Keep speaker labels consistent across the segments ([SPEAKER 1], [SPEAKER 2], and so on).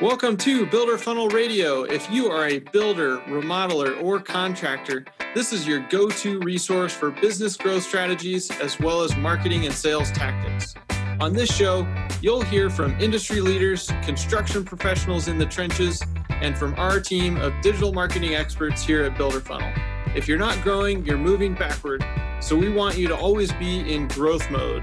[SPEAKER 1] Welcome to Builder Funnel Radio. If you are a builder, remodeler, or contractor, this is your go to resource for business growth strategies as well as marketing and sales tactics. On this show, you'll hear from industry leaders, construction professionals in the trenches, and from our team of digital marketing experts here at Builder Funnel. If you're not growing, you're moving backward. So we want you to always be in growth mode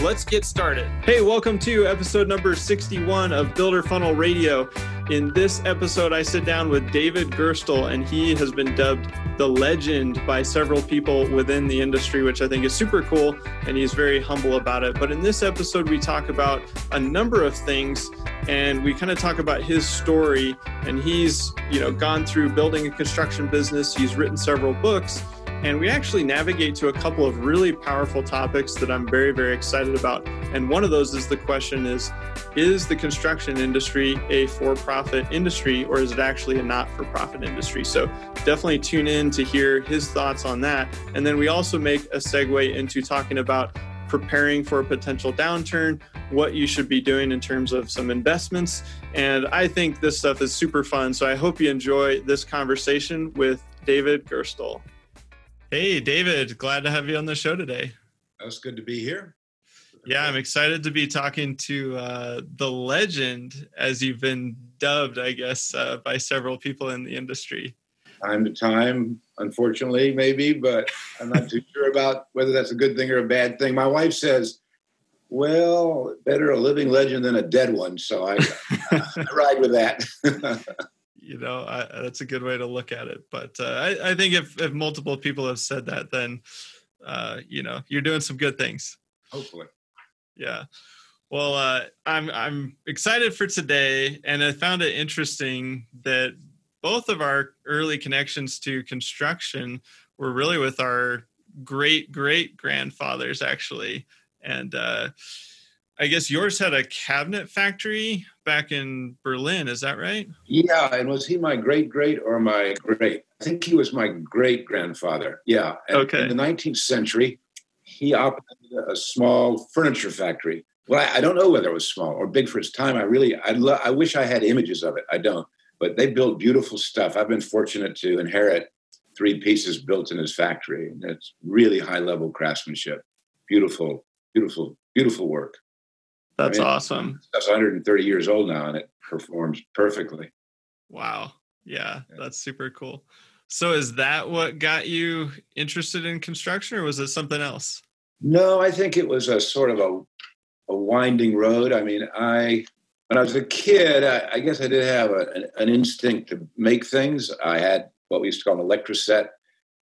[SPEAKER 1] let's get started. Hey, welcome to episode number 61 of Builder Funnel Radio. In this episode, I sit down with David Gerstel, and he has been dubbed the legend by several people within the industry, which I think is super cool, and he's very humble about it. But in this episode, we talk about a number of things, and we kind of talk about his story. And he's, you know, gone through building a construction business. He's written several books and we actually navigate to a couple of really powerful topics that I'm very, very excited about. And one of those is the question is, is the construction industry a for-profit industry or is it actually a not-for-profit industry? So definitely tune in to hear his thoughts on that. And then we also make a segue into talking about preparing for a potential downturn, what you should be doing in terms of some investments. And I think this stuff is super fun. So I hope you enjoy this conversation with David Gerstel. Hey, David, glad to have you on the show today.
[SPEAKER 2] It's good to be here.
[SPEAKER 1] Yeah, I'm excited to be talking to uh, the legend, as you've been dubbed, I guess, uh, by several people in the industry.
[SPEAKER 2] Time to time, unfortunately, maybe, but I'm not too sure about whether that's a good thing or a bad thing. My wife says, well, better a living legend than a dead one. So I, I ride with that.
[SPEAKER 1] you know I, that's a good way to look at it. But uh, I, I, think if, if multiple people have said that then uh, you know you're doing some good things.
[SPEAKER 2] Hopefully.
[SPEAKER 1] Yeah. Well uh, i'm i'm excited for today and i found it interesting that both of our early connections to construction were really with our great great grandfathers actually. And uh, I guess yours had a cabinet factory back in Berlin. Is that right?
[SPEAKER 2] Yeah. And was he my great great or my great? I think he was my great grandfather. Yeah. And
[SPEAKER 1] okay.
[SPEAKER 2] In the 19th century, he operated a small furniture factory. Well, I, I, don't know whether it was small or big for its time. I really, I, lo- I wish I had images of it. I don't. But they built beautiful stuff. I've been fortunate to inherit three pieces built in his factory. And it's really high level craftsmanship. Beautiful, beautiful, beautiful work.
[SPEAKER 1] That's I mean, awesome.
[SPEAKER 2] That's 130 years old now, and it performs perfectly.
[SPEAKER 1] Wow. Yeah, yeah, that's super cool. So, is that what got you interested in construction, or was it something else?
[SPEAKER 2] No, I think it was a sort of a, a winding road. I mean, I when I was a kid, I, I guess I did have a, an, an, instinct to make things. I had what we used to call an Erector Set.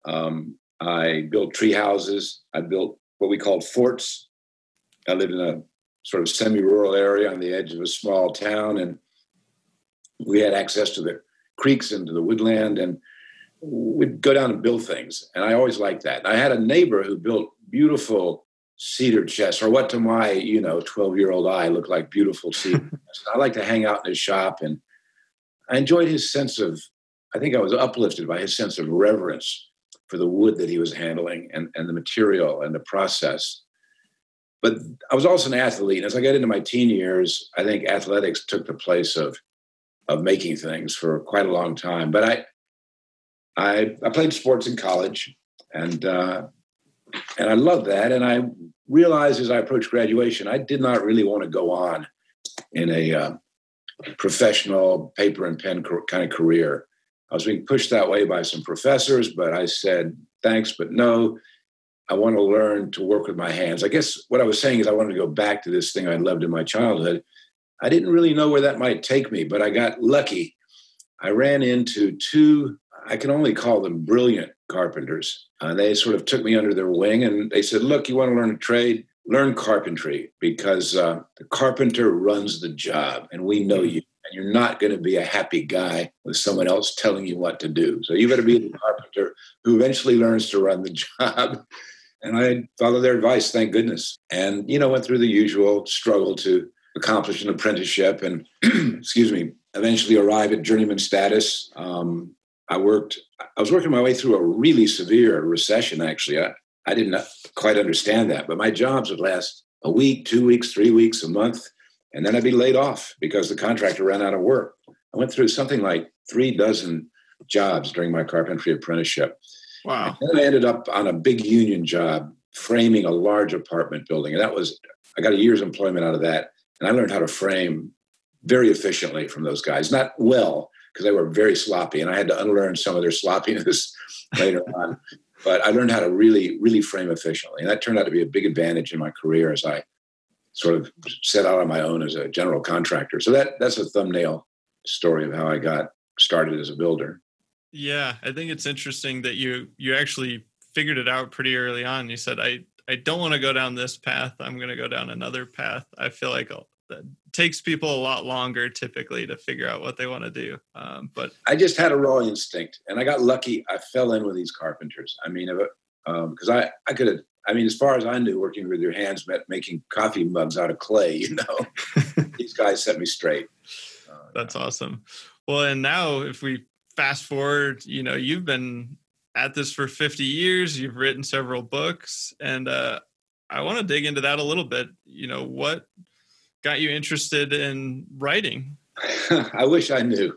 [SPEAKER 2] Um, I built tree houses. I built what we called forts. I lived in a sort of semi-rural area on the edge of a small town, and we had access to the creeks and to the woodland, and we'd go down and build things. And I always liked that. And I had a neighbor who built beautiful cedar chests, or what to my you know twelve year old eye looked like beautiful cedar. I like to hang out in his shop, and I enjoyed his sense of. I think I was uplifted by his sense of reverence for the wood that he was handling and, and the material and the process but I was also an athlete. And as I got into my teen years, I think athletics took the place of of making things for quite a long time. But I I, I played sports in college, and uh, and I loved that. And I realized as I approached graduation, I did not really want to go on in a uh, professional paper and pen kind of career. I was being pushed that way by some professors, but I said thanks, but no. I want to learn to work with my hands. I guess what I was saying is I wanted to go back to this thing I loved in my childhood. I didn't really know where that might take me, but I got lucky. I ran into two, I can only call them brilliant carpenters. Uh, they sort of took me under their wing and they said, Look, you want to learn a trade? Learn carpentry because uh, the carpenter runs the job and we know you. And you're not going to be a happy guy with someone else telling you what to do. So you better be the carpenter who eventually learns to run the job and I followed their advice, thank goodness. And, you know, went through the usual struggle to accomplish an apprenticeship and, excuse me, eventually arrive at journeyman status. Um, I worked, I was working my way through a really severe recession, actually. I, I didn't quite understand that, but my jobs would last a week, two weeks, three weeks, a month. and then I'd be laid off because the contractor ran out of work. I went through something like three dozen jobs during my carpentry apprenticeship.
[SPEAKER 1] Wow.
[SPEAKER 2] And then I ended up on a big union job framing a large apartment building. And that was, I got a year's employment out of that. And I learned how to frame very efficiently from those guys. Not well, because they were very sloppy. And I had to unlearn some of their sloppiness later on. But I learned how to really, really frame efficiently. And that turned out to be a big advantage in my career as I sort of set out on my own as a general contractor. So that that's a thumbnail story of how I got started as a builder.
[SPEAKER 1] Yeah, I think it's interesting that you you actually figured it out pretty early on. You said I I don't want to go down this path. I'm going to go down another path. I feel like that takes people a lot longer typically to figure out what they want to do. Um, but
[SPEAKER 2] I just had a raw instinct, and I got lucky. I fell in with these carpenters. I mean, because um, I I could have. I mean, as far as I knew, working with your hands meant making coffee mugs out of clay. You know, these guys set me straight.
[SPEAKER 1] Uh, That's awesome. Well, and now if we fast forward, you know, you've been at this for 50 years, you've written several books, and uh, I want to dig into that a little bit. You know, what got you interested in writing?
[SPEAKER 2] I wish I knew.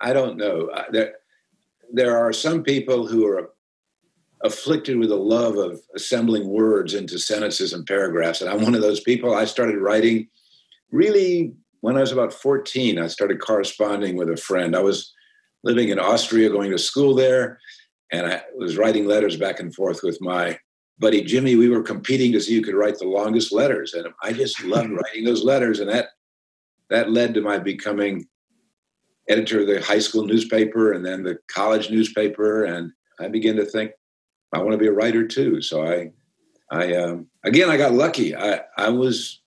[SPEAKER 2] I don't know. There, there are some people who are afflicted with a love of assembling words into sentences and paragraphs, and I'm one of those people. I started writing really when I was about 14. I started corresponding with a friend. I was living in Austria, going to school there, and I was writing letters back and forth with my buddy Jimmy. We were competing to see who could write the longest letters, and I just loved writing those letters, and that that led to my becoming editor of the high school newspaper and then the college newspaper, and I began to think I want to be a writer too. So I, I um, again I got lucky. I I was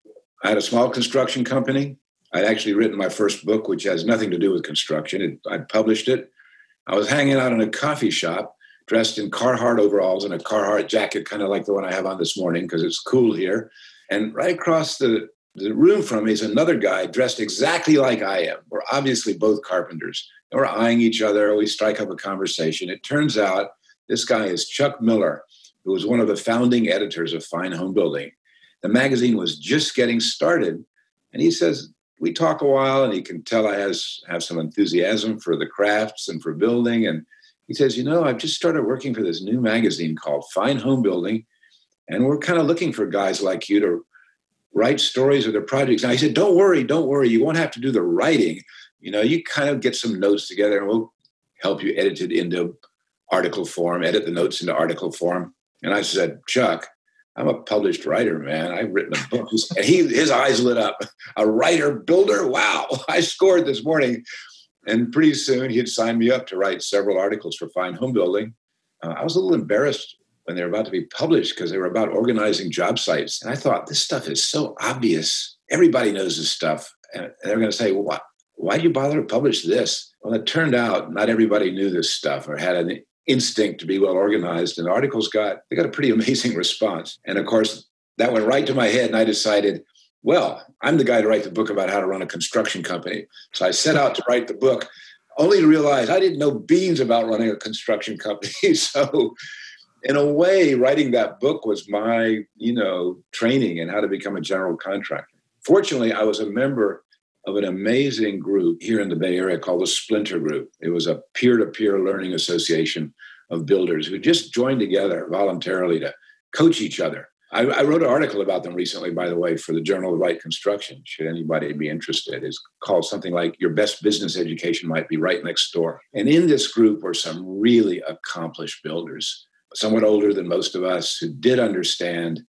[SPEAKER 2] I had a small construction company. I'd actually written my first book, which has nothing to do with construction. It, I published it. I was hanging out in a coffee shop dressed in Carhartt overalls and a Carhartt jacket, kind of like the one I have on this morning because it's cool here. And right across the, the room from me is another guy dressed exactly like I am. We're obviously both carpenters. And we're eyeing each other. We strike up a conversation. It turns out this guy is Chuck Miller, who was one of the founding editors of Fine Homebuilding. The magazine was just getting started. And he says, we talk a while and he can tell I has have some enthusiasm for the crafts and for building. And he says, you know, I've just started working for this new magazine called Fine Homebuilding. And we're kind of looking for guys like you to write stories of their projects. And I said, don't worry, don't worry. You won't have to do the writing. You know, you kind of get some notes together and we'll help you edit it into article form, edit the notes into article form. And I said, Chuck, I'm a published writer, man. I've written a book. And he, his eyes lit up. A writer, builder. Wow, I scored this morning. And pretty soon he'd signed me up to write several articles for Fine Homebuilding. Uh, I was a little embarrassed when they were about to be published because they were about organizing job sites. And I thought, this stuff is so obvious. Everybody knows this stuff. And they're going to say, well, why, why do you bother to publish this? Well, it turned out not everybody knew this stuff or had an instinct to be well organized. And articles got they got a pretty amazing response. And of course, that went right to my head, and I decided, well, I'm the guy to write the book about how to run a construction company. So I set out to write the book, only to realize I didn't know beans about running a construction company. so in a way, writing that book was my, you know, training in how to become a general contractor. Fortunately, I was a member of an amazing group here in the Bay Area called the Splinter Group. It was a peer to peer learning association of builders who just joined together voluntarily to coach each other. I, I, wrote an article about them recently, by the way, for the Journal of Light Construction. Should anybody be interested, is called something like "Your Best Business Education Might Be Right Next Door." And in this group were some really accomplished builders, somewhat older than most of us, who did understand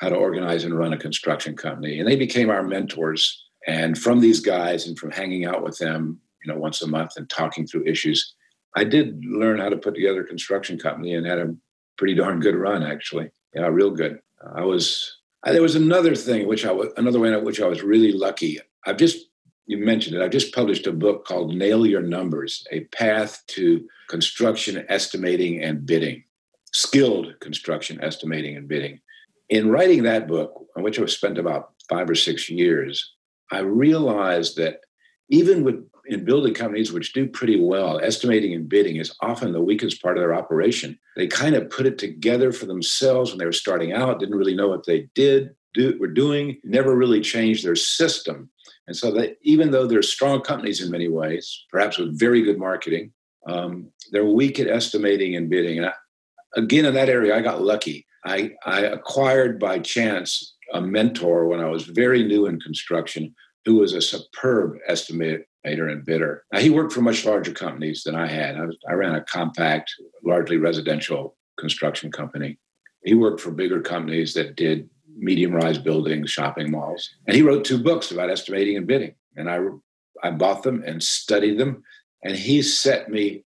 [SPEAKER 2] how to organize and run a construction company, and they became our mentors and from these guys and from hanging out with them, you know, once a month and talking through issues, I did learn how to put together a construction company and had a pretty darn good run, actually. Yeah, real good. I was. I, there was another thing which I was another way in which I was really lucky. I've just you mentioned it. I've just published a book called Nail Your Numbers: A Path to Construction Estimating and Bidding, skilled construction estimating and bidding. In writing that book, on which I've spent about five or six years, I realized that even with in building companies which do pretty well, estimating and bidding is often the weakest part of their operation. They kind of put it together for themselves when they were starting out, didn't really know what they did, do, were doing, never really changed their system. And so that even though they're strong companies in many ways, perhaps with very good marketing, um, they're weak at estimating and bidding. And I, again, in that area, I got lucky. I, I acquired by chance a mentor when I was very new in construction who was a superb estimator and bidder. Now, he worked for much larger companies than I had. I, was, I ran a compact, largely residential construction company. He worked for bigger companies that did medium rise buildings, shopping malls. And he wrote two books about estimating and bidding. And I, I bought them and studied them. And he set me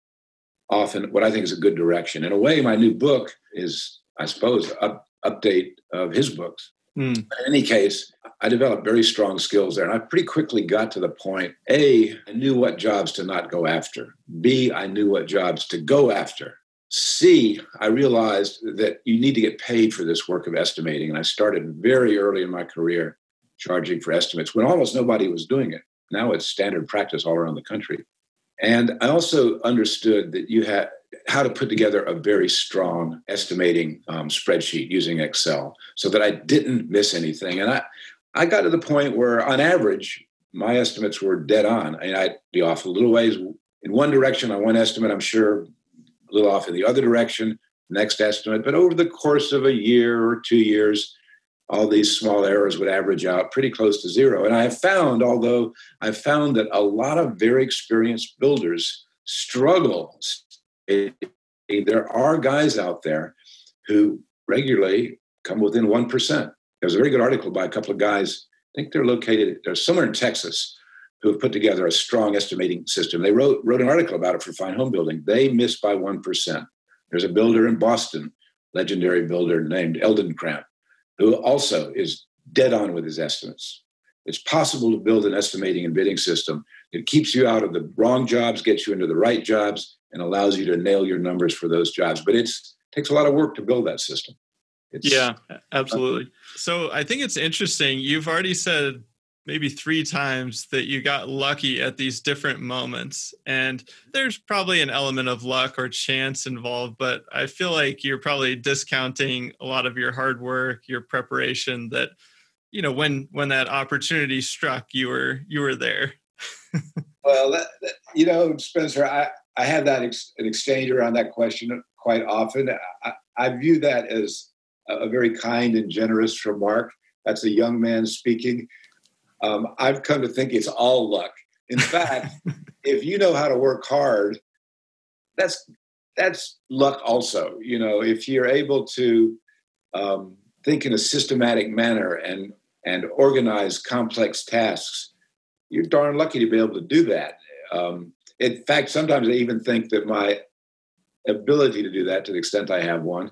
[SPEAKER 2] off in what I think is a good direction. In a way, my new book is, I suppose, an update of his books. Mm. In any case, I developed very strong skills there. And I pretty quickly got to the point A, I knew what jobs to not go after. B, I knew what jobs to go after. C, I realized that you need to get paid for this work of estimating. And I started very early in my career charging for estimates when almost nobody was doing it. Now it's standard practice all around the country. And I also understood that you had how to put together a very strong estimating um, spreadsheet using Excel so that I didn't miss anything. And I, I got to the point where, on average, my estimates were dead on. I mean, I'd be off a little ways in one direction on one estimate, I'm sure a little off in the other direction, next estimate. But over the course of a year or two years, all these small errors would average out pretty close to zero. And I have found, although I've found that a lot of very experienced builders struggle. There are guys out there who regularly come within 1%. There's a very good article by a couple of guys. I think they're located, they're somewhere in Texas who have put together a strong estimating system. They wrote, wrote an article about it for Fine Homebuilding. They missed by 1%. There's a builder in Boston, legendary builder named Eldrenkamp, who also is dead on with his estimates. It's possible to build an estimating and bidding system that keeps you out of the wrong jobs, gets you into the right jobs, and allows you to nail your numbers for those jobs. But it takes a lot of work to build that system.
[SPEAKER 1] It's, yeah, absolutely. So I think it's interesting. You've already said maybe three times that you got lucky at these different moments. And there's probably an element of luck or chance involved, but I feel like you're probably discounting a lot of your hard work, your preparation that you know when when that opportunity struck you were you were there
[SPEAKER 2] well that, that, you know spencer i i had that ex, an exchange around that question quite often i, I view that as a very kind and generous remark that's a young man speaking um, I've come to think it's all luck. In fact, if you know how to work hard, that's that's luck also. You know, if you're able to um, think in a systematic manner and and organize complex tasks, you're darn lucky to be able to do that. Um, in fact, sometimes I even think that my ability to do that, to the extent I have one,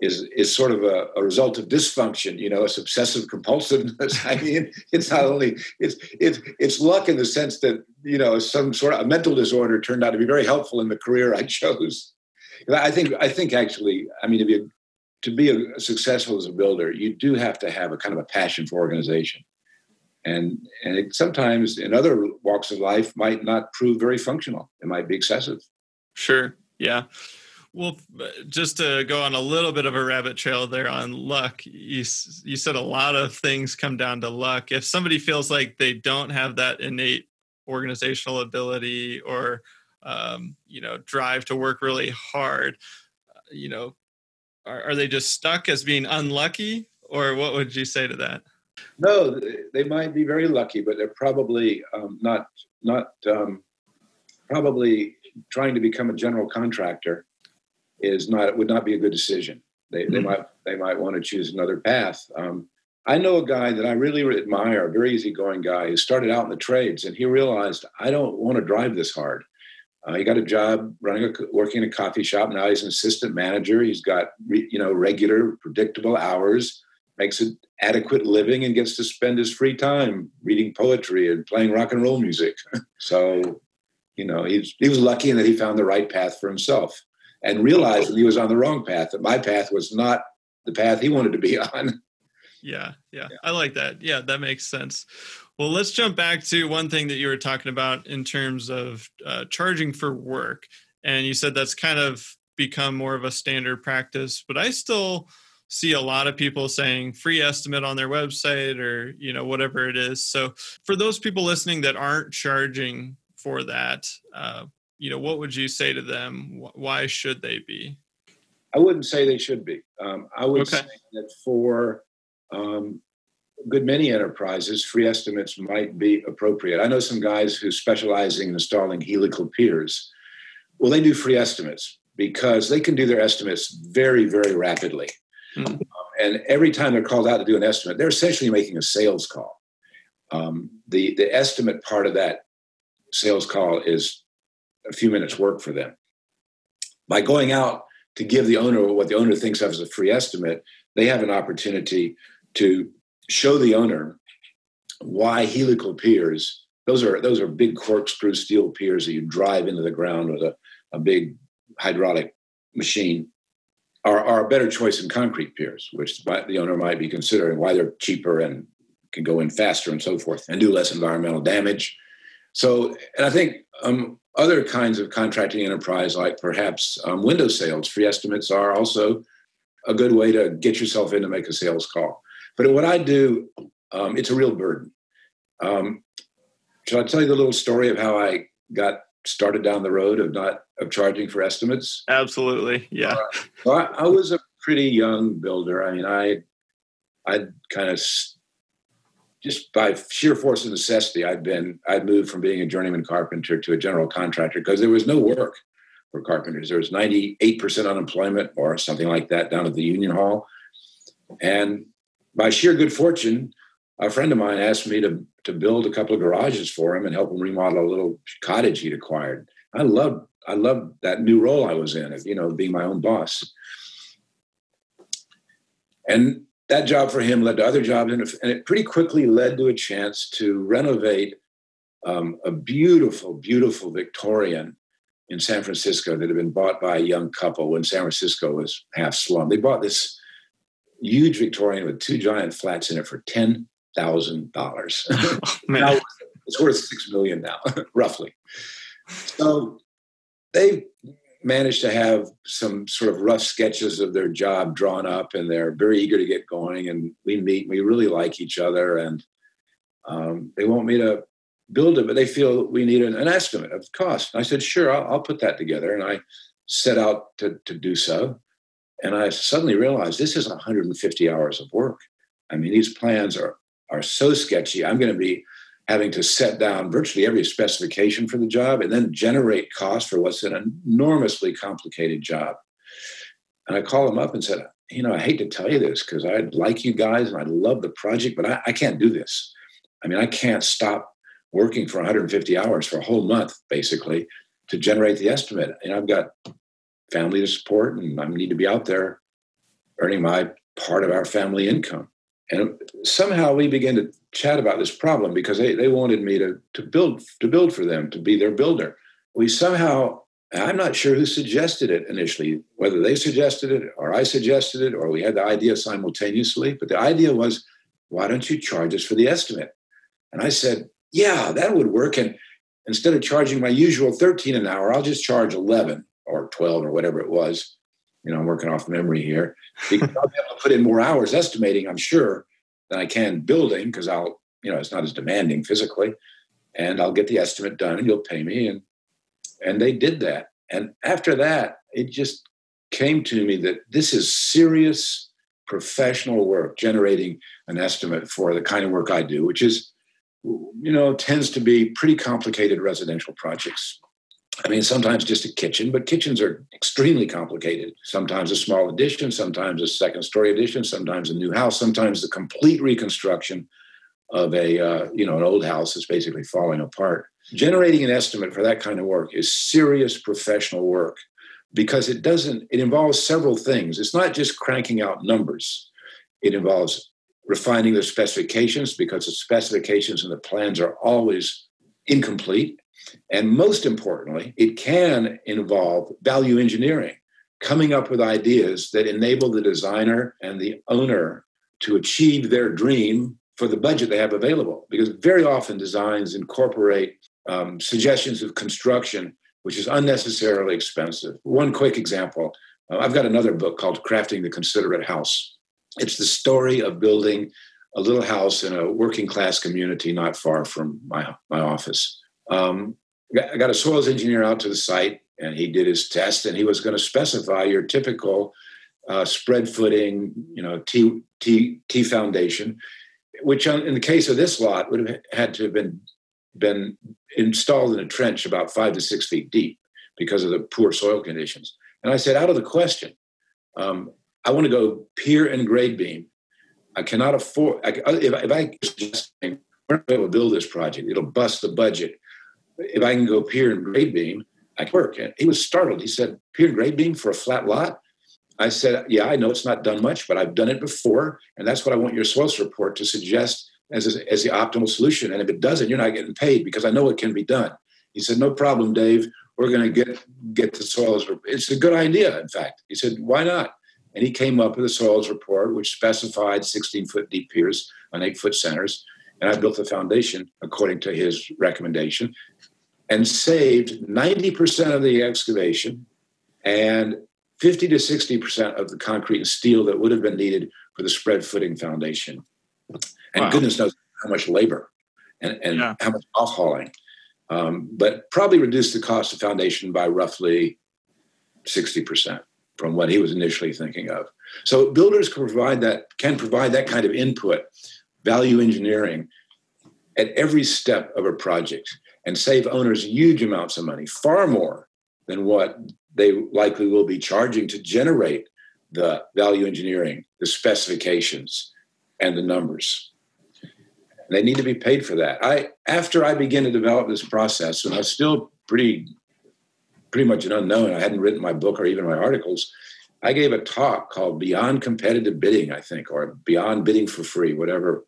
[SPEAKER 2] is is sort of a, a, result of dysfunction. You know, it's obsessive compulsiveness. I mean, it's not only it's it's it's luck in the sense that you know some sort of a mental disorder turned out to be very helpful in the career I chose. I think I think actually, I mean, to be a, to be a, successful as a builder, you do have to have a kind of a passion for organization, and and it sometimes in other walks of life might not prove very functional. It might be excessive.
[SPEAKER 1] Sure. Yeah. Well, just to go on a little bit of a rabbit trail there on luck, you you said a lot of things come down to luck. If somebody feels like they don't have that innate organizational ability or um, you know drive to work really hard, uh, you know, are, are they just stuck as being unlucky, or what would you say to that?
[SPEAKER 2] No, they might be very lucky, but they're probably um, not not um, probably trying to become a general contractor is not would not be a good decision. They, mm-hmm. they might they might want to choose another path. Um, I know a guy that I really admire, a very easygoing guy who started out in the trades, and he realized I don't want to drive this hard. Uh, he got a job running a working in a coffee shop. Now he's an assistant manager. He's got re, you know regular, predictable hours, makes an adequate living, and gets to spend his free time reading poetry and playing rock and roll music. so, you know, he's he was lucky in that he found the right path for himself and realized that he was on the wrong path, that my path was not the path he wanted to be on.
[SPEAKER 1] Yeah, yeah, yeah, I like that. Yeah, that makes sense. Well, let's jump back to one thing that you were talking about in terms of uh, charging for work. And you said that's kind of become more of a standard practice, but I still see a lot of people saying free estimate on their website or you know whatever it is. So for those people listening that aren't charging for that uh, you know what would you say to them? Why should they be?
[SPEAKER 2] I wouldn't say they should be. Um, i would okay. say that for um, good many enterprises free estimates might be appropriate. I know some guys who specialize in installing helical piers well they do free estimates because they can do their estimates very very rapidly Mm. And every time they're called out to do an estimate, they're essentially making a sales call. Um, the the estimate part of that sales call is a few minutes work for them. By going out to give the owner what the owner thinks of as a free estimate, they have an opportunity to show the owner why helical piers those are those are big corkscrew steel piers that you drive into the ground with a, a big hydraulic machine are, are a better choice than concrete piers, which the owner might be considering why they're cheaper and can go in faster and so forth and do less environmental damage. So, and I think um, other kinds of contracting enterprise, like perhaps um, window sales, free estimates are also a good way to get yourself in to make a sales call. But what I do, um, it's a real burden. Um, shall I tell you the little story of how I got started down the road of not of charging for estimates?
[SPEAKER 1] Absolutely, yeah. Uh,
[SPEAKER 2] well, I, I, was a pretty young builder. I mean, I I kind of just by sheer force of necessity, I'd been I'd moved from being a journeyman carpenter to a general contractor because there was no work for carpenters. There was ninety eight percent unemployment or something like that down at the Union Hall, and by sheer good fortune, a friend of mine asked me to to build a couple of garages for him and help him remodel a little cottage he'd acquired. I loved I loved that new role I was in, of you know, being my own boss. And that job for him led to other jobs, and it pretty quickly led to a chance to renovate um, a beautiful, beautiful Victorian in San Francisco that had been bought by a young couple when San Francisco was half slum. They bought this huge Victorian with two giant flats in it for ten thousand dollars. Oh, it's worth six million now, roughly. So they managed to have some sort of rough sketches of their job drawn up, and they're very eager to get going. And we meet, we really like each other, and um, they want me to build it, but they feel we need an, an estimate of cost. And I said, sure, I'll, I'll, put that together. And I set out to, to do so. And I suddenly realized this is 150 hours of work. I mean, these plans are are so sketchy. I'm going to be having to set down virtually every specification for the job and then generate cost for what's an enormously complicated job. And I called him up and said, you know, I hate to tell you this because I like you guys and I love the project, but I, I can't do this. I mean, I can't stop working for 150 hours for a whole month, basically, to generate the estimate. And I've got family to support and I need to be out there earning my part of our family income. And somehow we began to chat about this problem because they, they wanted me to, to build to build for them, to be their builder. We somehow, I'm not sure who suggested it initially, whether they suggested it or I suggested it or we had the idea simultaneously. But the idea was, why don't you charge us for the estimate? And I said, yeah, that would work. And instead of charging my usual 13 an hour, I'll just charge 11 or 12 or whatever it was you know, I'm working off memory here because I'll be able to put in more hours estimating, I'm sure, than I can building because I'll, you know, it's not as demanding physically. And I'll get the estimate done and you'll pay me. And and they did that. And after that, it just came to me that this is serious professional work, generating an estimate for the kind of work I do, which is, you know, tends to be pretty complicated residential projects. I mean, sometimes just a kitchen, but kitchens are extremely complicated. Sometimes a small addition, sometimes a second story addition, sometimes a new house, sometimes the complete reconstruction of a uh, you know an old house that's basically falling apart. Generating an estimate for that kind of work is serious professional work because it doesn't it involves several things. It's not just cranking out numbers. It involves refining the specifications because the specifications and the plans are always incomplete and most importantly, it can involve value engineering, coming up with ideas that enable the designer and the owner to achieve their dream for the budget they have available. Because very often designs incorporate um, suggestions of construction, which is unnecessarily expensive. One quick example uh, I've got another book called Crafting the Considerate House. It's the story of building a little house in a working class community not far from my, my office. Um, I got a soils engineer out to the site and he did his test and he was going to specify your typical uh, spread footing, you know, T, T, T foundation, which in the case of this lot would have had to have been, been installed in a trench about five to six feet deep because of the poor soil conditions. And I said, out of the question, um, I want to go pier and grade beam. I cannot afford, I, if, if I we're not able to build this project, it'll bust the budget. If I can go pier and grade beam, I can work. And he was startled. He said, pier and grade beam for a flat lot? I said, yeah, I know it's not done much, but I've done it before. And that's what I want your soils report to suggest as, as the optimal solution. And if it doesn't, you're not getting paid because I know it can be done. He said, no problem, Dave. We're going to get, get the soils. It's a good idea, in fact. He said, why not? And he came up with a soils report, which specified 16 foot deep piers on eight foot centers. And I built the foundation according to his recommendation and saved 90% of the excavation and 50 to 60% of the concrete and steel that would have been needed for the spread footing foundation. And wow. goodness knows how much labor and, and yeah. how much off hauling. Um, but probably reduced the cost of foundation by roughly 60% from what he was initially thinking of. So builders can provide that can provide that kind of input, value engineering at every step of a project and save owners huge amounts of money, far more than what they likely will be charging to generate the value engineering, the specifications, and the numbers. And they need to be paid for that. I after I began to develop this process, and I was still pretty pretty much an unknown. I hadn't written my book or even my articles. I gave a talk called Beyond Competitive Bidding, I think, or Beyond Bidding for Free, whatever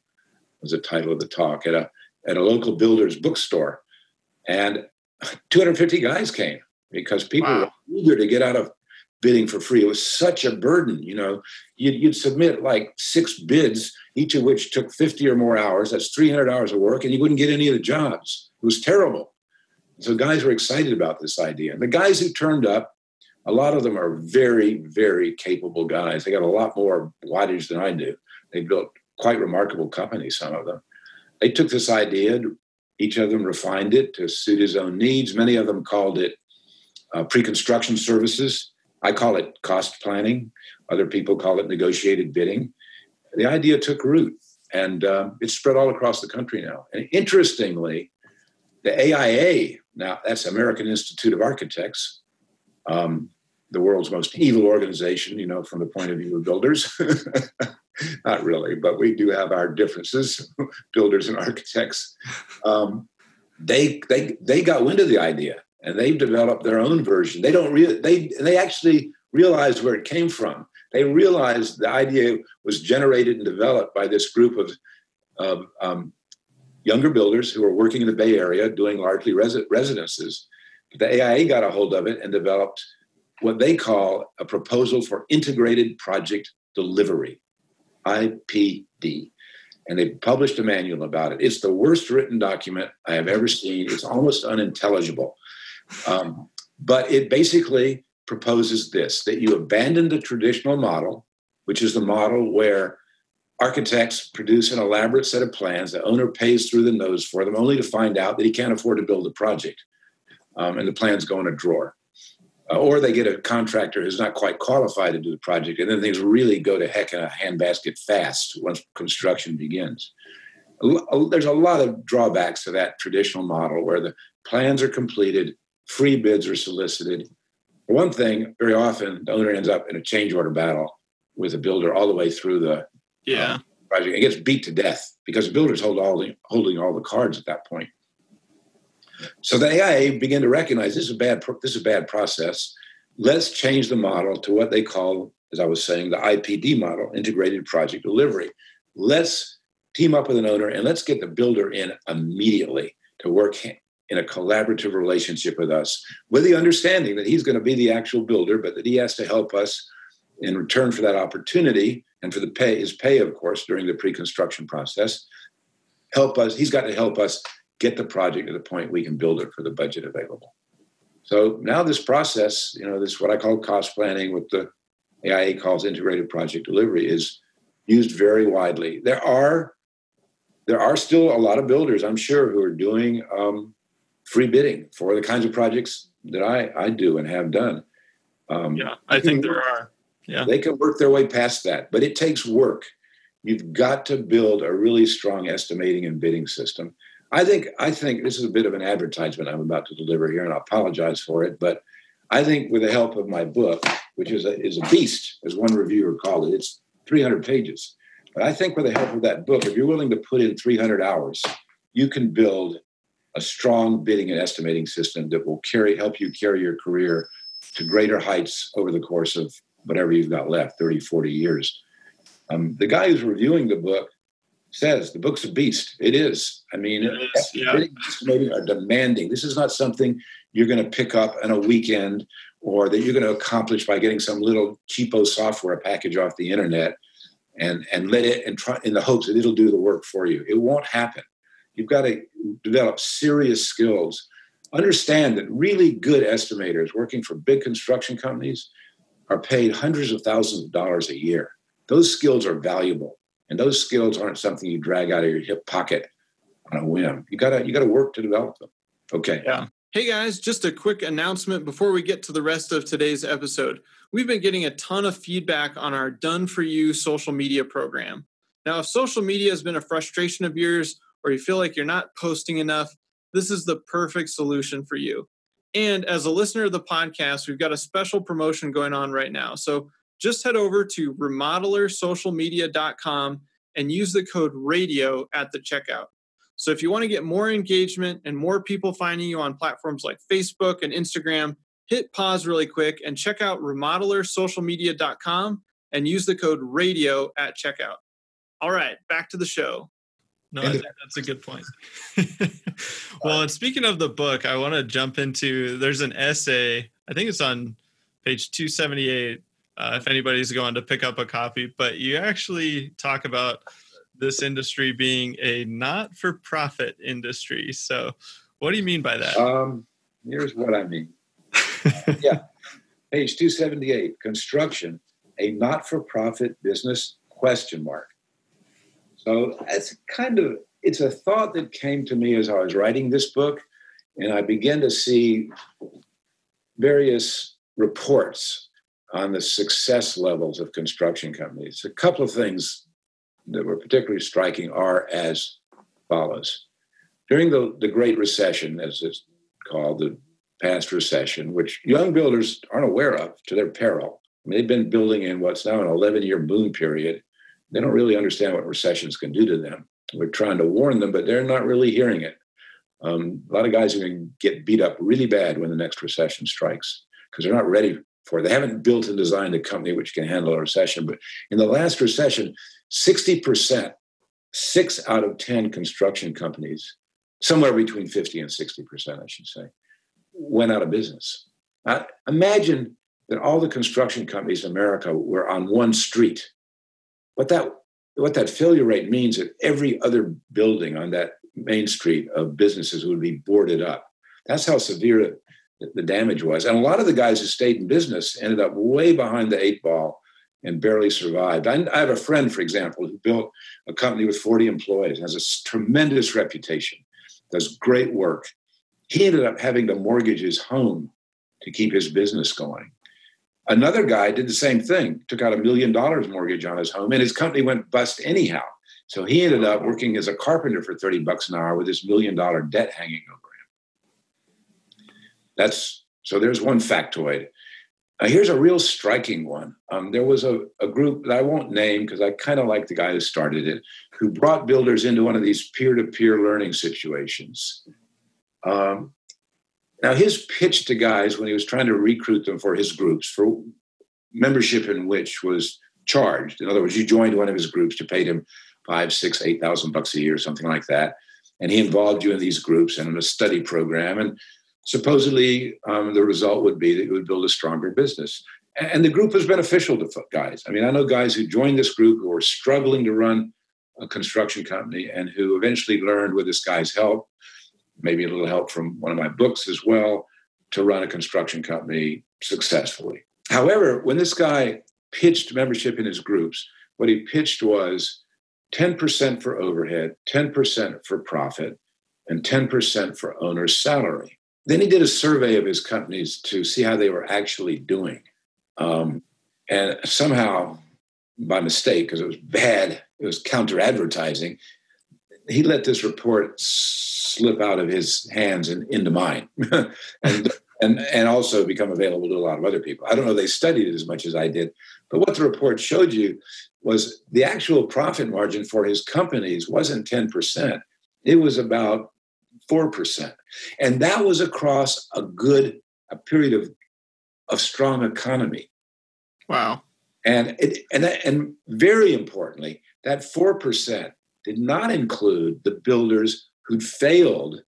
[SPEAKER 2] was the title of the talk at a at a local builder's bookstore. And 250 guys came because people wow. were eager to get out of bidding for free. It was such a burden. You know, you'd, you'd, submit like six bids, each of which took 50 or more hours. That's 300 hours of work, and you wouldn't get any of the jobs. It was terrible. So guys were excited about this idea. And the guys who turned up, a lot of them are very, very capable guys. They got a lot more wattage than I do. They built quite remarkable companies, some of them. They took this idea, each of them refined it to suit his own needs. Many of them called it uh, pre construction services. I call it cost planning. Other people call it negotiated bidding. The idea took root and uh, it's spread all across the country now. And interestingly, the AIA, now that's American Institute of Architects, um, the world's most evil organization, you know, from the point of view of builders. Not really, but we do have our differences, builders and architects. Um, they they they got wind of the idea and they've developed their own version. They don't re- they they actually realized where it came from. They realized the idea was generated and developed by this group of, of um, younger builders who were working in the Bay Area doing largely res- residences. The AIA got a hold of it and developed what they call a proposal for integrated project delivery, IPD. And they published a manual about it. It's the worst written document I have ever seen. It's almost unintelligible. Um, but it basically proposes this that you abandon the traditional model, which is the model where architects produce an elaborate set of plans, the owner pays through the nose for them, only to find out that he can't afford to build the project. Um, and the plans go in a drawer. Uh, or they get a contractor who's not quite qualified to do the project, and then things really go to heck in a handbasket fast once construction begins. There's a lot of drawbacks to that traditional model where the plans are completed, free bids are solicited. For one thing, very often the owner ends up in a change order battle with a builder all the way through the
[SPEAKER 1] yeah. Um,
[SPEAKER 2] project. It gets beat to death because the builders hold all the holding all the cards at that point. So the AIA began to recognize this is a bad this is a bad process. Let's change the model to what they call, as I was saying, the IPD model, integrated project delivery. Let's team up with an owner and let's get the builder in immediately to work in a collaborative relationship with us, with the understanding that he's going to be the actual builder, but that he has to help us in return for that opportunity and for the pay, his pay, of course, during the pre-construction process. Help us. He's got to help us get the project to the point we can build it for the budget available. So now this process, you know, this what I call cost planning, what the AIA calls integrated project delivery, is used very widely. There are there are still a lot of builders, I'm sure, who are doing um, free bidding for the kinds of projects that I, I do and have done.
[SPEAKER 1] Um, yeah, I think there are. Yeah,
[SPEAKER 2] they can work their way past that, but it takes work. You've got to build a really strong estimating and bidding system. I think I think this is a bit of an advertisement I'm about to deliver here, and I apologize for it. But I think with the help of my book, which is a, is a beast, as one reviewer called it, it's 300 pages. But I think with the help of that book, if you're willing to put in 300 hours, you can build a strong bidding and estimating system that will carry help you carry your career to greater heights over the course of whatever you've got left 30 40 years um, the guy who's reviewing the book says the book's a beast. It is. I mean, it is, yeah. are demanding. This is not something you're going to pick up in a weekend or that you're going to accomplish by getting some little cheapo software package off the internet and and let it and try in the hopes that it'll do the work for you. It won't happen. You've got to develop serious skills. Understand that really good estimators working for big construction companies are paid hundreds of thousands of dollars a year. Those skills are valuable and those skills aren't something you drag out of your hip pocket on a whim. You gotta you gotta work to develop them. Okay.
[SPEAKER 1] Yeah. Hey guys, just a quick announcement before we get to the rest of today's episode. We've been getting a ton of feedback on our Done For You social media program. Now, if social media has been a frustration of yours or you feel like you're not posting enough, this is the perfect solution for you. And as a listener of the podcast, we've got a special promotion going on right now. So just head over to remodelerssocialmedia.com and use the code radio at the checkout. So if you want to get more engagement and more people finding you on platforms like Facebook and Instagram, hit pause really quick and check out remodelerssocialmedia.com and use the code radio at checkout. All right, back to the show. No, I think that's a good point. well, and speaking of the book, I want to jump into there's an essay, I think it's on page 278 uh, if anybody's going to pick up a copy. But you actually talk about this industry being a not for profit industry. So, what do you mean by that?
[SPEAKER 2] Um, here's what I mean. yeah, page 278 construction, a not for profit business question mark. So, it's kind of it's a thought that came to me as I was writing this book, and I began to see various reports on the success levels of construction companies. A couple of things that were particularly striking are as follows. During the, the Great Recession, as it's called, the past recession, which young builders aren't aware of to their peril. I mean, they've been building in what's now an 11 year boom period. They don't really understand what recessions can do to them. We're trying to warn them, but they're not really hearing it. Um, a lot of guys are going to get beat up really bad when the next recession strikes because they're not ready for. They haven't built and designed a company which can handle a recession. But in the last recession, 60%, six out of 10 construction companies, somewhere between 50 and 60%, I should say, went out of business. Now, imagine that all the construction companies in America were on one street. What that what that failure rate means that every other building on that main street of businesses would be boarded up. That's how severe the damage was. And a lot of the guys who stayed in business ended up way behind the eight ball and barely survived. I, I have a friend, for example, who built a company with 40 employees, has a tremendous reputation, does great work. He ended up having to mortgage his home to keep his business going. Another guy did the same thing, took out a million dollars mortgage on his home, and his company went bust anyhow. So he ended up working as a carpenter for 30 bucks an hour with this million dollar debt hanging over that's so there's one factoid. Now, here's a real striking one. Um, there was a, a group that I won't name because I kind of like the guy who started it, who brought builders into one of these peer to peer learning situations. Um, now, his pitch to guys when he was trying to recruit them for his groups, for membership in which was charged. In other words, you joined one of his groups, you paid him five, six, eight thousand bucks a year, something like that. And he involved you in these groups and in a study program. And supposedly um, the result would be that you would build a stronger business. And the group was beneficial to guys. I mean, I know guys who joined this group who were struggling to run a construction company and who eventually learned with this guy's help, maybe a little help from one of my books as well, to run a construction company successfully. However, when this guy pitched membership in his groups, what he pitched was 10% for overhead, 10% for profit, and 10% for owner's salary. Then he did a survey of his companies to see how they were actually doing. Um, and somehow, by mistake, because it was bad, it was counter advertising, he let this report slip out of his hands and into mine. and, and, and also become available to a lot of other people. I don't know they studied it as much as I did, but what the report showed you was the actual profit margin for his companies wasn't 10%. It was about 4%. And that was across a good a period of of strong economy.
[SPEAKER 1] Wow.
[SPEAKER 2] And it, and and very importantly, that 4% did not include the builders who'd failed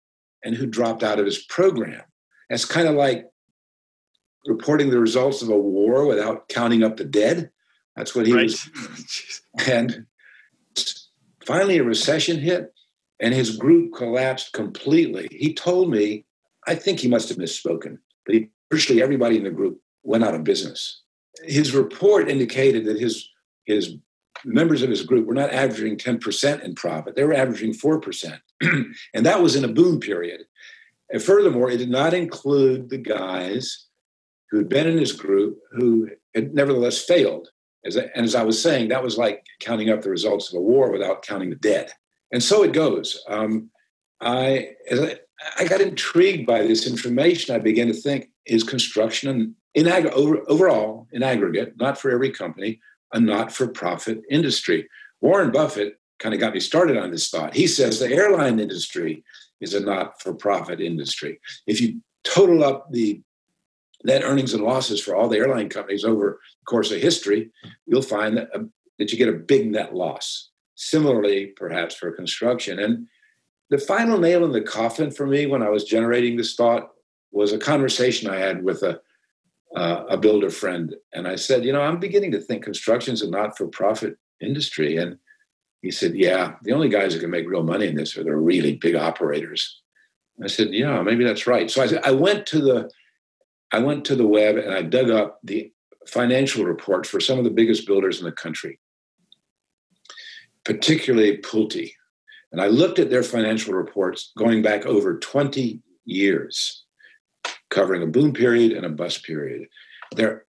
[SPEAKER 2] and who dropped out of his program. That's kind of like reporting the results of a war without counting up the dead. That's what he right. was. and finally, a recession hit, and his group collapsed completely. He told me, I think he must have misspoken, but he, virtually everybody in the group went out of business. His report indicated that his his members of his group were not averaging 10% in profit, they were averaging 4%. and that was in a boom period. And furthermore, it did not include the guys who had been in his group who had nevertheless failed. As I, and as I was saying, that was like counting up the results of a war without counting the dead. And so it goes. Um, I, I, I, got intrigued by this information. I began to think: Is construction in over, overall, in aggregate, not for every company, a not-for-profit industry? Warren Buffett kind of got me started on this thought. He says the airline industry is a not-for-profit industry. If you total up the net earnings and losses for all the airline companies over the course of history, you'll find that, uh, that you get a big net loss. Similarly, perhaps for construction. And the final nail in the coffin for me when I was generating this thought was a conversation I had with a, uh, a builder friend. And I said, you know, I'm beginning to think construction's a not for profit industry. And he said, yeah, the only guys that can make real money in this are the really big operators. I said, yeah, maybe that's right. So I, said, I went to the I went to the web and I dug up the financial reports for some of the biggest builders in the country, particularly Pulte. And I looked at their financial reports going back over 20 years, covering a boom period and a bust period. Their,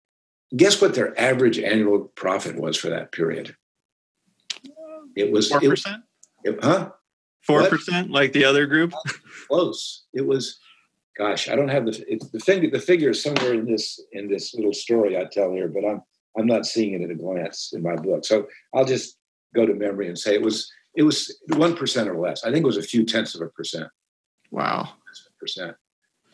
[SPEAKER 2] guess what their average annual profit was for that period?
[SPEAKER 1] It was 4%? It, it, huh? 4% like the other group?
[SPEAKER 2] Close. It was gosh, I don't have the it's the thing the figure is somewhere in this in this little story I tell here, but I'm I'm not seeing it at a glance in my book. So I'll just go to memory and say it was it was one percent or less. I think it was a few tenths of a percent.
[SPEAKER 1] Wow,
[SPEAKER 2] percent.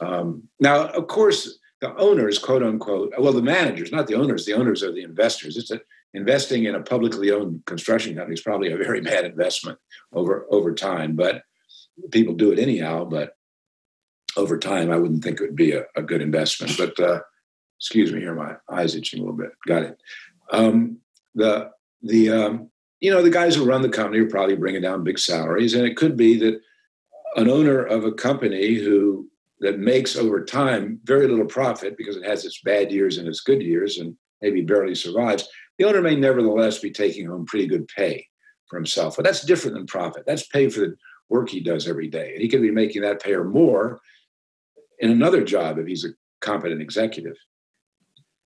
[SPEAKER 2] Um, now, of course, the owners, quote unquote, well, the managers, not the owners. The owners are the investors. It's a, investing in a publicly owned construction company is probably a very bad investment over over time, but people do it anyhow. But over time, I wouldn't think it would be a, a good investment. But uh, excuse me, here my eyes itching a little bit. Got it. Um, the the um, you know the guys who run the company are probably bringing down big salaries, and it could be that an owner of a company who that makes over time very little profit because it has its bad years and its good years, and maybe barely survives. The owner may nevertheless be taking home pretty good pay for himself, but that's different than profit. That's pay for the work he does every day, and he could be making that pay or more in another job if he's a competent executive.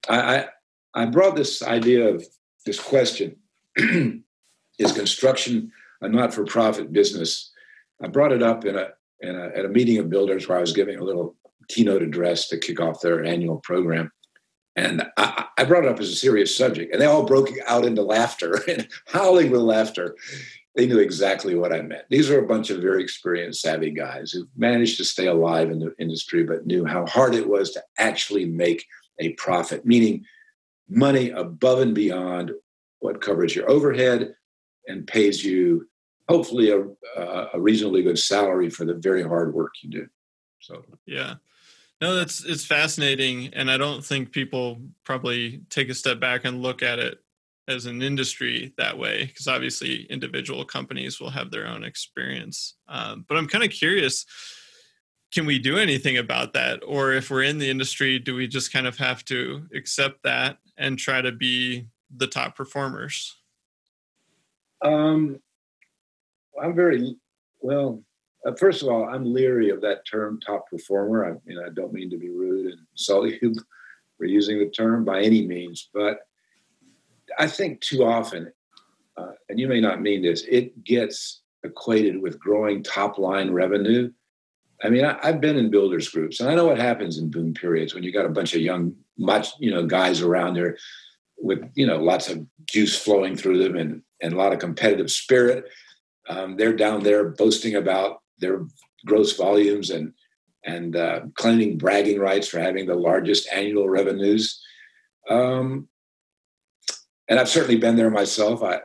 [SPEAKER 2] I, I, I brought this idea of this question is construction a not for profit business? I brought it up in a, in a, at a meeting of builders where I was giving a little keynote address to kick off their annual program. And I, I, brought it up as a serious subject, and they all broke out into laughter and howling with laughter they knew exactly what I meant. These are a bunch of very experienced, savvy guys who managed to stay alive in the industry, but knew how hard it was to actually make a profit, meaning money above and beyond what covers your overhead and pays you hopefully a, a reasonably good salary for the very hard work you do. So,
[SPEAKER 1] yeah. No, that's it's fascinating, and I don't think people probably take a step back and look at it as an industry that way because obviously individual companies will have their own experience um, but i'm kind of curious can we do anything about that or if we're in the industry do we just kind of have to accept that and try to be the top performers
[SPEAKER 2] Um, I'm very well. Uh, first of all, I'm leery of that term "top performer." I, you know, I don't mean to be rude and sully for using the term by any means, but I think too often, uh, and you may not mean this, it gets equated with growing top line revenue. I mean, I, have been in builders groups, and I know what happens in boom periods when you got a bunch of young, much you know, guys around there with you know lots of juice flowing through them and and a lot of competitive spirit. Um, they're down there boasting about their gross volumes and and uh, claiming bragging rights for having the largest annual revenues. Um, and I've certainly been there myself. I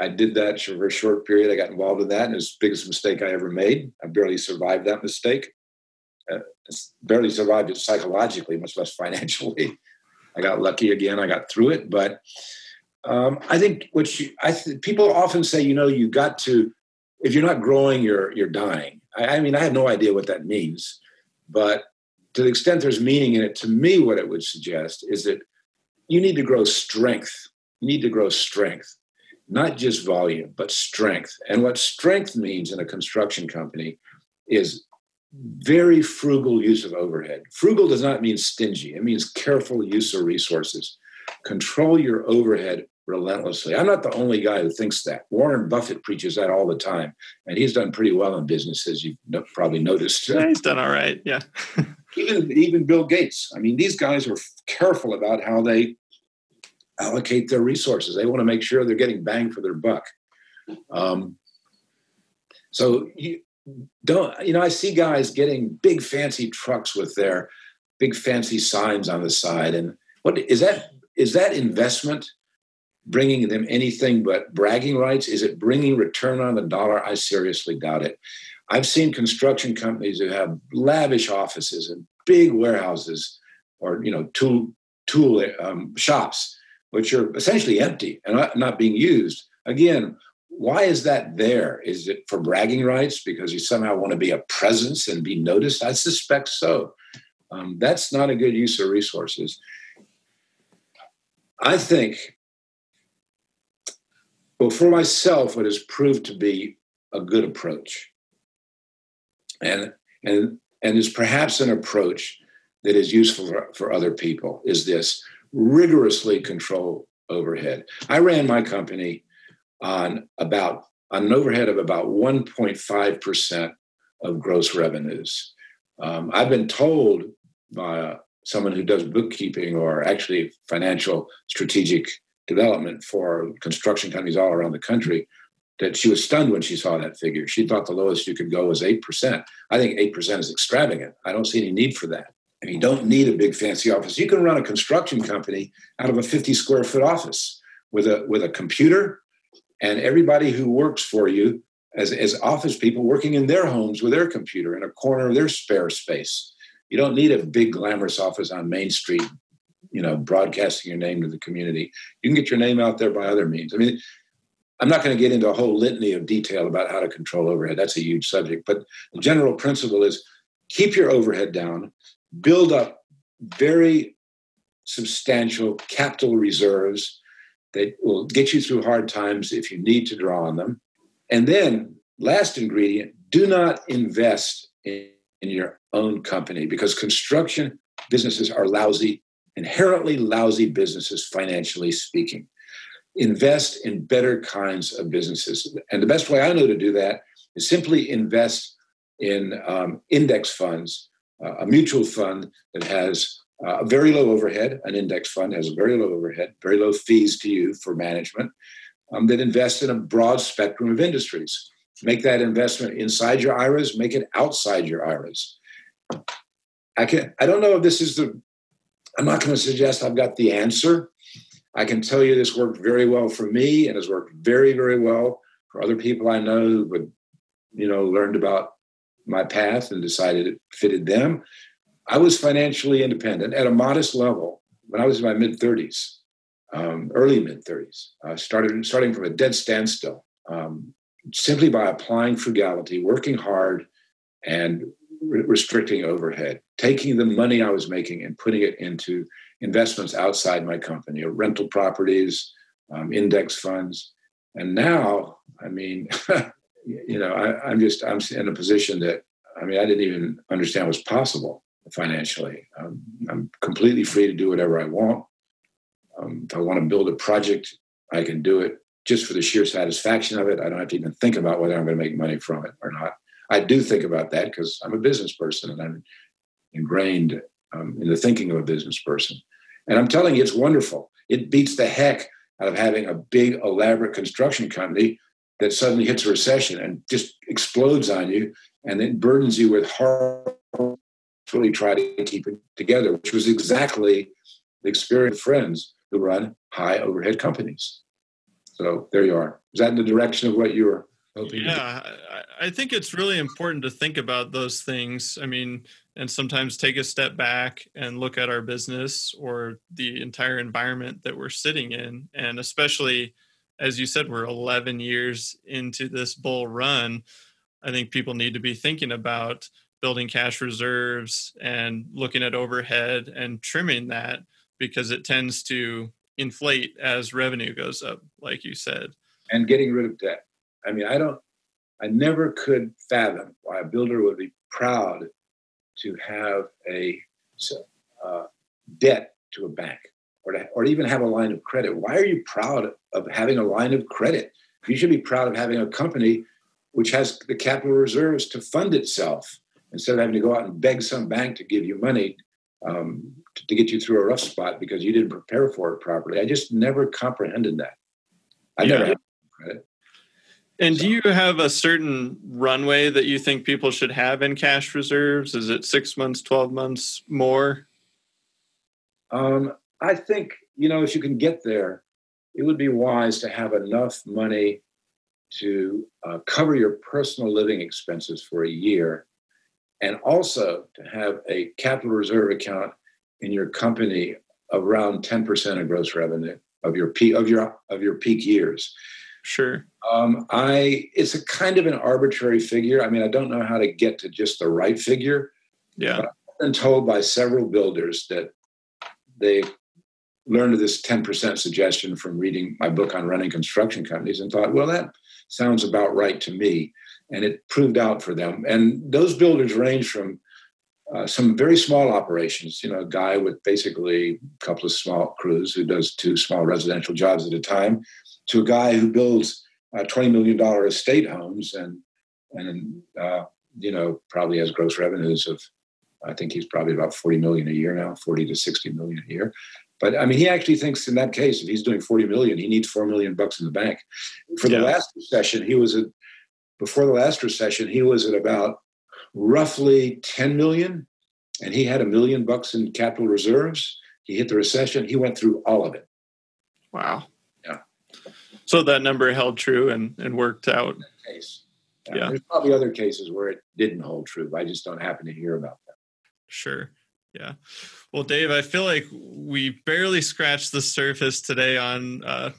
[SPEAKER 2] I did that for a short period. I got involved in that, and it was the biggest mistake I ever made. I barely survived that mistake. Uh, barely survived it psychologically, much less financially. I got lucky again. I got through it, but um, I think what you, I th- people often say, you know, you got to if you're not growing, you're you're dying. I, I mean, I have no idea what that means, but to the extent there's meaning in it, to me, what it would suggest is that you need to grow strength. You need to grow strength, not just volume, but strength. And what strength means in a construction company is very frugal use of overhead. Frugal does not mean stingy, it means careful use of resources. Control your overhead relentlessly. I'm not the only guy who thinks that. Warren Buffett preaches that all the time, and he's done pretty well in business, as you've probably noticed.
[SPEAKER 1] Yeah, he's done all right. Yeah.
[SPEAKER 2] even even Bill Gates. I mean, these guys are careful about how they allocate their resources. They want to make sure they're getting bang for their buck. Um, so you don't, you know, I see guys getting big fancy trucks with their big fancy signs on the side, and what is that? Is that investment? bringing them anything but bragging rights? Is it bringing return on the dollar? I seriously doubt it. I've seen construction companies who have lavish offices and big warehouses or you know tool tool um, shops which are essentially empty and not, not being used again why is that there is it for bragging rights because you somehow want to be a presence and be noticed i suspect so um, that's not a good use of resources i think well, for myself, it has proved to be a good approach, and and and is perhaps an approach that is useful for, for other people. Is this rigorously control overhead? I ran my company on about on an overhead of about 1.5 percent of gross revenues. Um, I've been told by someone who does bookkeeping or actually financial strategic development for construction companies all around the country that she was stunned when she saw that figure. She thought the lowest you could go was 8%. I think 8% is extravagant. I don't see any need for that. And you don't need a big fancy office. You can run a construction company out of a 50 square foot office with a with a computer and everybody who works for you as, as office people working in their homes with their computer in a corner of their spare space. You don't need a big glamorous office on Main Street you know broadcasting your name to the community. You can get your name out there by other means. I mean i'm not going to get into a whole litany of detail about how to control overhead. That's a huge subject. But the general principle is keep your overhead down build up very substantial capital reserves that will get you through hard times if you need to draw on them and then last ingredient do not invest in, in your own company because construction businesses are lousy inherently lousy businesses, financially speaking. Invest in better kinds of businesses. And the best way I know to do that is simply invest in um, index funds, uh, a mutual fund that has uh, a very low overhead. An index fund has a very low overhead, very low fees to you for management, um, that invest in a broad spectrum of industries. Make that investment inside your IRAs, make it outside your IRAs. I can I don't know if this is the I'm not going to suggest I've got the answer. I can tell you this worked very well for me and has worked very, very well for other people I know who would, you know, learned about my path and decided it fitted them. I was financially independent at a modest level when I was in my mid 30s, um, early mid 30s. I started starting from a dead standstill, um, simply by applying frugality, working hard, and re- restricting overhead, taking the money I was making and putting it into investments outside my company, or rental properties, um, index funds. And now, I mean, you know, I, I'm just I'm in a position that I mean, I didn't even understand was possible financially. Um, I'm completely free to do whatever I want. Um, if I want to build a project, I can do it just for the sheer satisfaction of it. I don't have to even think about whether I'm going to make money from it or not. I do think about that because I'm a business person and I'm ingrained um, in the thinking of a business person. And I'm telling you, it's wonderful. It beats the heck out of having a big, elaborate construction company that suddenly hits a recession and just explodes on you and then burdens you with hard really try to keep it together, which was exactly the experience of friends who run high overhead companies. So there you are. Is that in the direction of what you were hoping?
[SPEAKER 1] Yeah, I think it's really important to think about those things. I mean, and sometimes take a step back and look at our business or the entire environment that we're sitting in. And especially, as you said, we're 11 years into this bull run. I think people need to be thinking about building cash reserves and looking at overhead and trimming that because it tends to inflate as revenue goes up, like you said.
[SPEAKER 2] And getting rid of debt. I mean, I don't, I never could fathom why a builder would be proud to have a uh, debt to a bank or to, or even have a line of credit. Why are you proud of having a line of credit? You should be proud of having a company which has the capital reserves to fund itself instead of having to go out and beg some bank to give you money um, to, to, get you through a rough spot because you didn't prepare for it properly. I just never comprehended that. I yeah. never had credit.
[SPEAKER 1] And so. do you have a certain runway that you think people should have in cash reserves? Is it six months, 12 months more?
[SPEAKER 2] Um, I think, you know, if you can get there, it would be wise to have enough money to uh, cover your personal living expenses for a year and also to have a capital reserve account in your company around 10% of gross revenue of your peak of your of your peak years.
[SPEAKER 1] Sure.
[SPEAKER 2] Um, i it's a kind of an arbitrary figure. I mean i don't know how to get to just the right figure.
[SPEAKER 1] Yeah.
[SPEAKER 2] I've been told by several builders that they learned this 10% suggestion from reading my book on running construction companies and thought well that sounds about right to me and it proved out for them. And those builders range from uh, some very small operations, you know, a guy with basically a couple of small crews who does two small residential jobs at a time, to a guy who builds uh, $20 million estate homes and, and uh, you know, probably has gross revenues of, I think he's probably about 40 million a year now, 40 to 60 million a year. But I mean, he actually thinks in that case, if he's doing 40 million, he needs 4 million bucks in the bank. For yeah. the last recession, he was at before the last recession, he was at about roughly 10 million, and he had a million bucks in capital reserves. He hit the recession, he went through all of it.
[SPEAKER 1] Wow.
[SPEAKER 2] Yeah.
[SPEAKER 1] So that number held true and, and worked out.
[SPEAKER 2] Case. Yeah. yeah. There's probably other cases where it didn't hold true. I just don't happen to hear about them.
[SPEAKER 1] Sure. Yeah. Well, Dave, I feel like we barely scratched the surface today on uh,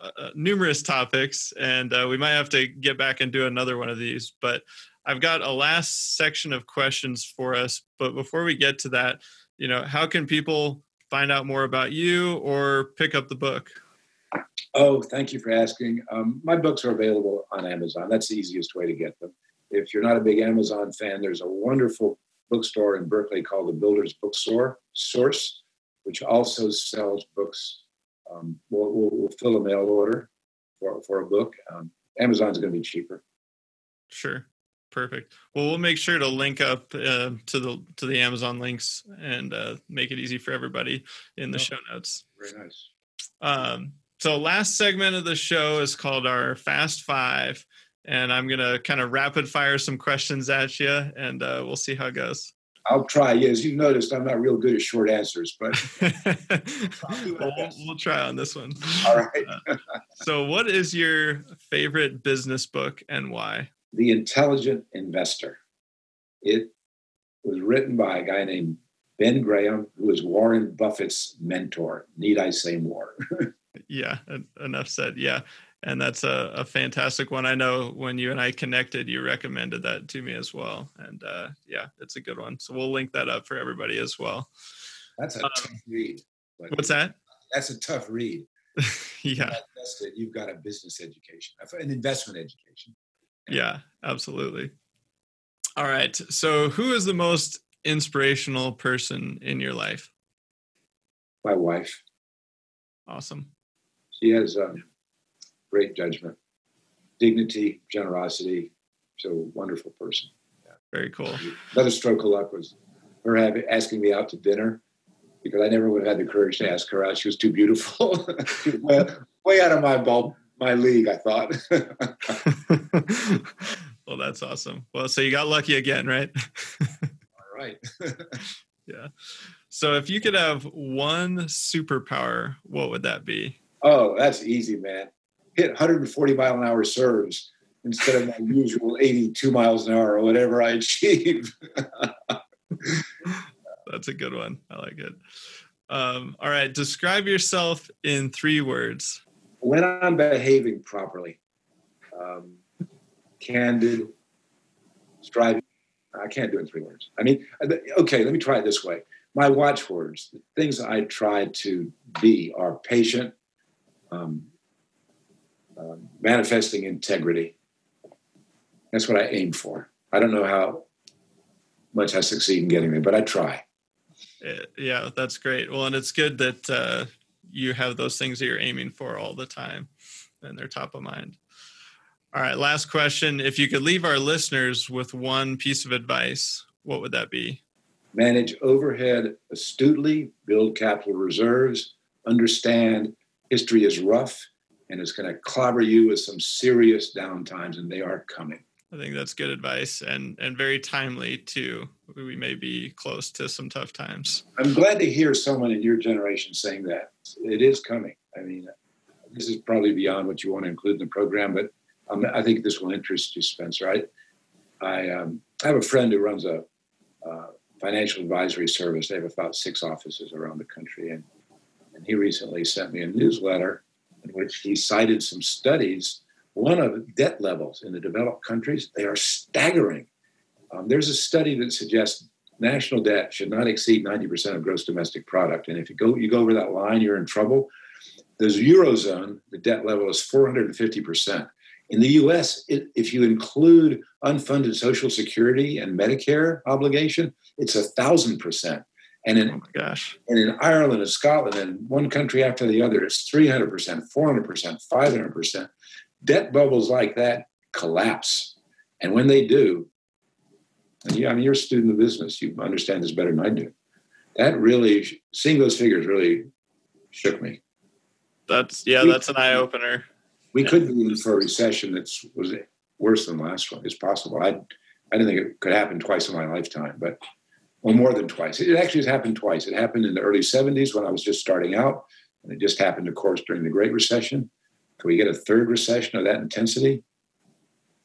[SPEAKER 1] uh, uh, numerous topics, and uh, we might have to get back and do another one of these. But I've got a last section of questions for us. But before we get to that, you know, how can people find out more about you or pick up the book?
[SPEAKER 2] Oh, thank you for asking. Um, my books are available on Amazon. That's the easiest way to get them. If you're not a big Amazon fan, there's a wonderful bookstore in Berkeley called the Builders Bookstore Source, which also sells books um, we'll, we'll, we'll, fill a mail order for, for a book. Um, Amazon's going to be cheaper.
[SPEAKER 1] Sure. Perfect. Well, we'll make sure to link up uh, to the to the Amazon links and uh, make it easy for everybody in the oh, show notes.
[SPEAKER 2] Very nice.
[SPEAKER 1] Um, so, last segment of the show is called our Fast Five, and I'm gonna kind of rapid fire some questions at you, and uh, we'll see how it goes.
[SPEAKER 2] I'll try. Yeah, as you've noticed, I'm not real good at short answers, but
[SPEAKER 1] we'll, we'll, try on this one.
[SPEAKER 2] All right.
[SPEAKER 1] uh, so, what is your favorite business book and why?
[SPEAKER 2] The Intelligent Investor. It was written by a guy named Ben Graham, who was Warren Buffett's mentor. Need I say more?
[SPEAKER 1] yeah, enough said. Yeah and that's a, a, fantastic one. I know when you and I connected, you recommended that to me as well, and uh, yeah, it's a good one. So we'll link that up for everybody as well.
[SPEAKER 2] That's a um, tough read.
[SPEAKER 1] What's that?
[SPEAKER 2] That's a tough read.
[SPEAKER 1] yeah.
[SPEAKER 2] Invested, you've got a business education, an investment education.
[SPEAKER 1] Yeah, absolutely. All right. So, who is the most inspirational person in your life?
[SPEAKER 2] My wife.
[SPEAKER 1] Awesome.
[SPEAKER 2] She has um, great judgment, dignity, generosity. So wonderful person.
[SPEAKER 1] Yeah. Very cool.
[SPEAKER 2] Another stroke of luck was her having, asking me out to dinner because I never would have had the courage to ask her out. She was too beautiful. way out of my ball, my league, I thought.
[SPEAKER 1] well, that's awesome. Well, so you got lucky again, right?
[SPEAKER 2] All right.
[SPEAKER 1] yeah. So if you could have one superpower, what would that be?
[SPEAKER 2] Oh, that's easy, man. Hit 140 mile an hour serves instead of my usual 82 miles an hour or whatever I achieve.
[SPEAKER 1] That's a good one. I like it. Um, all right. Describe yourself in three words.
[SPEAKER 2] When I'm behaving properly, um, candid, striving. I can't do it in three words. I mean, okay, let me try it this way. My watchwords, the things I try to be are patient, um, uh, manifesting integrity. That's what I aim for. I don't know how much I succeed in getting there, but I try.
[SPEAKER 1] Uh, yeah, that's great. Well, and it's good that uh, you have those things that you're aiming for all the time and they're top of mind. All right, last question. If you could leave our listeners with one piece of advice, what would that be?
[SPEAKER 2] Manage overhead astutely, build capital reserves, understand history is rough and it's going to clobber you with some serious downtimes, and they are coming.
[SPEAKER 1] I think that's good advice and and very timely too. We may be close to some tough times.
[SPEAKER 2] I'm glad to hear someone in your generation saying that. It is coming. I mean, this is probably beyond what you want to include in the program, but um, I think this will interest you, Spencer. I I, um, I have a friend who runs a uh, financial advisory service. They have about six offices around the country, and and he recently sent me a newsletter in which he cited some studies one of debt levels in the developed countries, they are staggering. Um, there's a study that suggests national debt should not exceed 90% of gross domestic product. And if you go, you go over that line, you're in trouble. The Eurozone, the debt level is 450%. In the US, it, if you include unfunded Social Security and Medicare obligation, it's a thousand percent. And in, oh
[SPEAKER 1] gosh.
[SPEAKER 2] and in Ireland and Scotland and one country after the other, it's 300%, 400%, 500% debt bubbles like that collapse. And when they do, and you, I mean, you're a student of business, you understand this better than I do. That really, seeing those figures really shook me.
[SPEAKER 1] That's, yeah, we, that's an eye opener.
[SPEAKER 2] We
[SPEAKER 1] yeah.
[SPEAKER 2] could be in for a recession that was worse than the last one. It's possible. I, I didn't think it could happen twice in my lifetime, but well, more than twice. It actually has happened twice. It happened in the early 70s when I was just starting out, and it just happened, of course, during the Great Recession. Can we get a third recession of that intensity?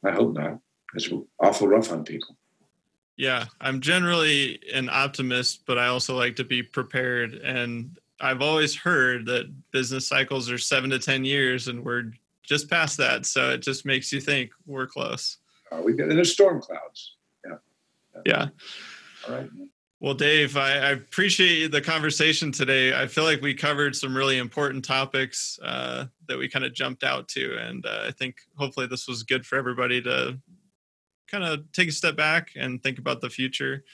[SPEAKER 2] I hope not. It's awful rough on people.
[SPEAKER 1] Yeah, I'm generally an optimist, but I also like to be prepared. And I've always heard that business cycles are seven to 10 years, and we're just past that. So it just makes you think we're close.
[SPEAKER 2] Uh, we've got, and there's storm clouds. Yeah.
[SPEAKER 1] Yeah. yeah.
[SPEAKER 2] All right.
[SPEAKER 1] Well, Dave, I, I, appreciate the conversation today. I feel like we covered some really important topics uh, that we kind of jumped out to, and uh, I think hopefully this was good for everybody to kind of take a step back and think about the future.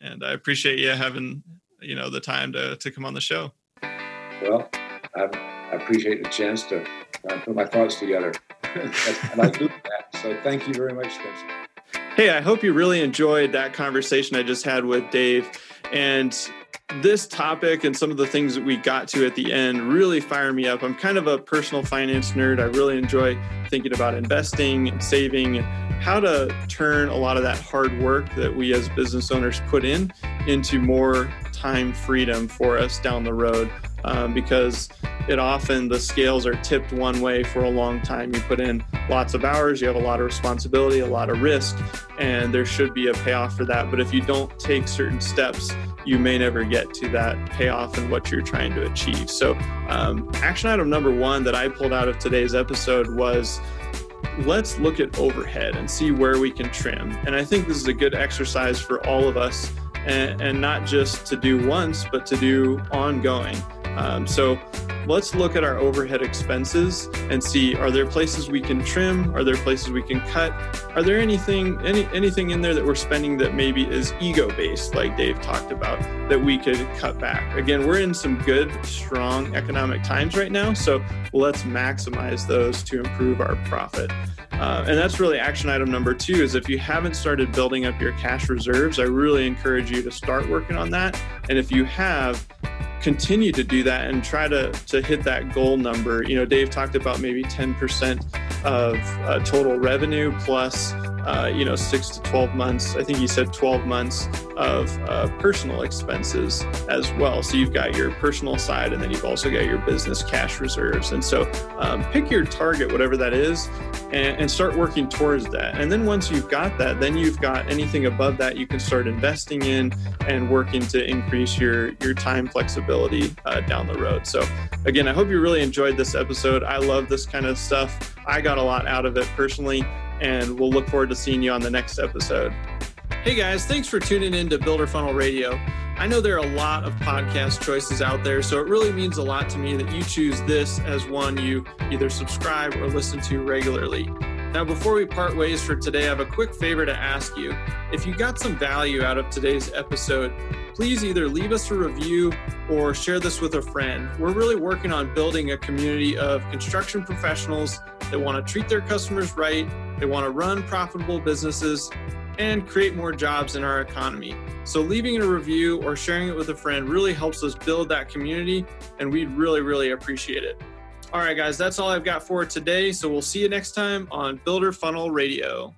[SPEAKER 1] And I appreciate you having you know the time to to come on the show.
[SPEAKER 2] Well, I, I appreciate the chance to put my thoughts together, and I do that. So, thank you very much, Spencer.
[SPEAKER 1] Hey, I hope you really enjoyed that conversation I just had with Dave. And this topic and some of the things that we got to at the end really fire me up. I'm kind of a personal finance nerd. I really enjoy thinking about investing and saving and how to turn a lot of that hard work that we as business owners put in into more time freedom for us down the road. Um, because it often the scales are tipped one way for a long time. You put in lots of hours, you have a lot of responsibility, a lot of risk, and there should be a payoff for that. But if you don't take certain steps, you may never get to that payoff and what you're trying to achieve. So, um, action item number one that I pulled out of today's episode was let's look at overhead and see where we can trim. And I think this is a good exercise for all of us, and, and not just to do once, but to do ongoing. Um, so let's look at our overhead expenses and see are there places we can trim? Are there places we can cut? Are there anything any anything in there that we're spending that maybe is ego based like dave talked about that we could cut back? Again we're in some good strong economic times right now so let's maximize those to improve our profit. Uh, and that's really action item number two is if you haven't started building up your cash reserves i really encourage you to start working on that. And if you have continue to do that and try to to hit that goal number. You know, Dave talked about maybe 10% of uh, total revenue plus uh, you know, six to 12 months. I think he said 12 months of uh, personal expenses as well. So you've got your personal side and then you've also got your business cash reserves. And so um, pick your target, whatever that is, and, and, start working towards that. And then once you've got that, then you've got anything above that you can start investing in and working to increase your, your time flexibility uh, down the road. So again, I hope you really enjoyed this episode. I love this kind of stuff. I got a lot out of it personally and we'll look forward to seeing you on the next episode. Hey guys, thanks for tuning in to Builder Funnel Radio. I know there are a lot of podcast choices out there, so it really means a lot to me that you choose this as one you either subscribe or listen to regularly. Now, before we part ways for today, I have a quick favor to ask you. If you got some value out of today's episode, please either leave us a review or share this with a friend. We're really working on building a community of construction professionals that want to treat their customers right they want to run profitable businesses and create more jobs in our economy. So, leaving a review or sharing it with a friend really helps us build that community, and we'd really, really appreciate it. All right, guys, that's all I've got for today. So, we'll see you next time on Builder Funnel Radio.